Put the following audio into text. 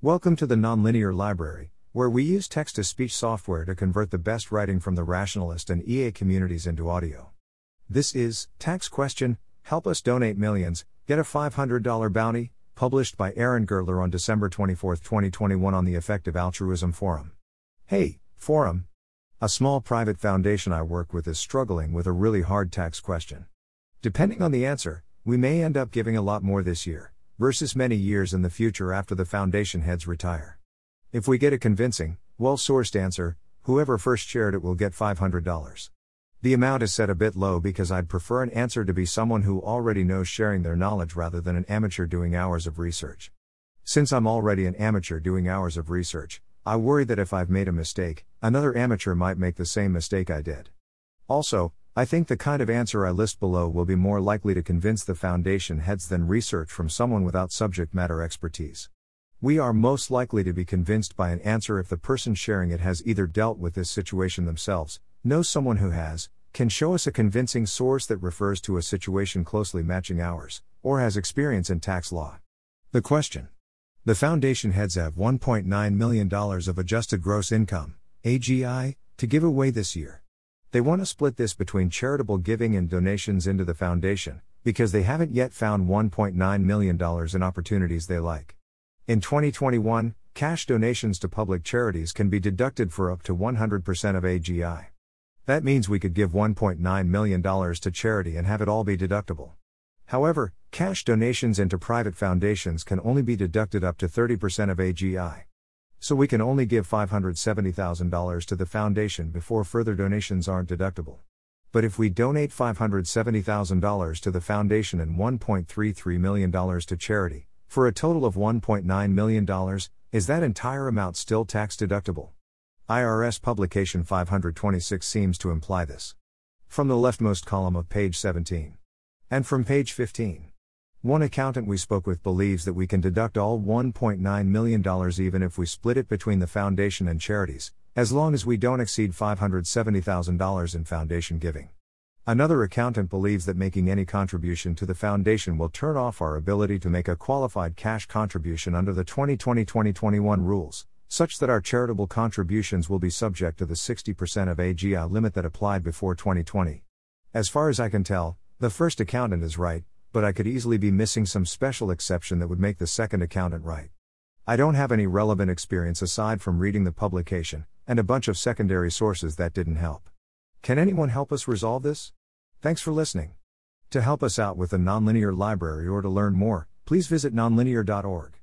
Welcome to the Nonlinear Library, where we use text to speech software to convert the best writing from the rationalist and EA communities into audio. This is Tax Question Help Us Donate Millions, Get a $500 Bounty, published by Aaron Gertler on December 24, 2021, on the Effective Altruism Forum. Hey, Forum! A small private foundation I work with is struggling with a really hard tax question. Depending on the answer, we may end up giving a lot more this year, versus many years in the future after the foundation heads retire. If we get a convincing, well sourced answer, whoever first shared it will get $500. The amount is set a bit low because I'd prefer an answer to be someone who already knows sharing their knowledge rather than an amateur doing hours of research. Since I'm already an amateur doing hours of research, I worry that if I've made a mistake, another amateur might make the same mistake I did. Also, I think the kind of answer I list below will be more likely to convince the foundation heads than research from someone without subject matter expertise. We are most likely to be convinced by an answer if the person sharing it has either dealt with this situation themselves, knows someone who has, can show us a convincing source that refers to a situation closely matching ours, or has experience in tax law. The question The foundation heads have $1.9 million of adjusted gross income, AGI, to give away this year. They want to split this between charitable giving and donations into the foundation, because they haven't yet found $1.9 million in opportunities they like. In 2021, cash donations to public charities can be deducted for up to 100% of AGI. That means we could give $1.9 million to charity and have it all be deductible. However, cash donations into private foundations can only be deducted up to 30% of AGI. So we can only give $570,000 to the foundation before further donations aren't deductible. But if we donate $570,000 to the foundation and $1.33 million to charity, for a total of $1.9 million, is that entire amount still tax deductible? IRS Publication 526 seems to imply this. From the leftmost column of page 17. And from page 15. One accountant we spoke with believes that we can deduct all $1.9 million even if we split it between the foundation and charities, as long as we don't exceed $570,000 in foundation giving. Another accountant believes that making any contribution to the foundation will turn off our ability to make a qualified cash contribution under the 2020 2021 rules, such that our charitable contributions will be subject to the 60% of AGI limit that applied before 2020. As far as I can tell, the first accountant is right, but I could easily be missing some special exception that would make the second accountant right. I don't have any relevant experience aside from reading the publication, and a bunch of secondary sources that didn't help. Can anyone help us resolve this? Thanks for listening. To help us out with the Nonlinear Library or to learn more, please visit nonlinear.org.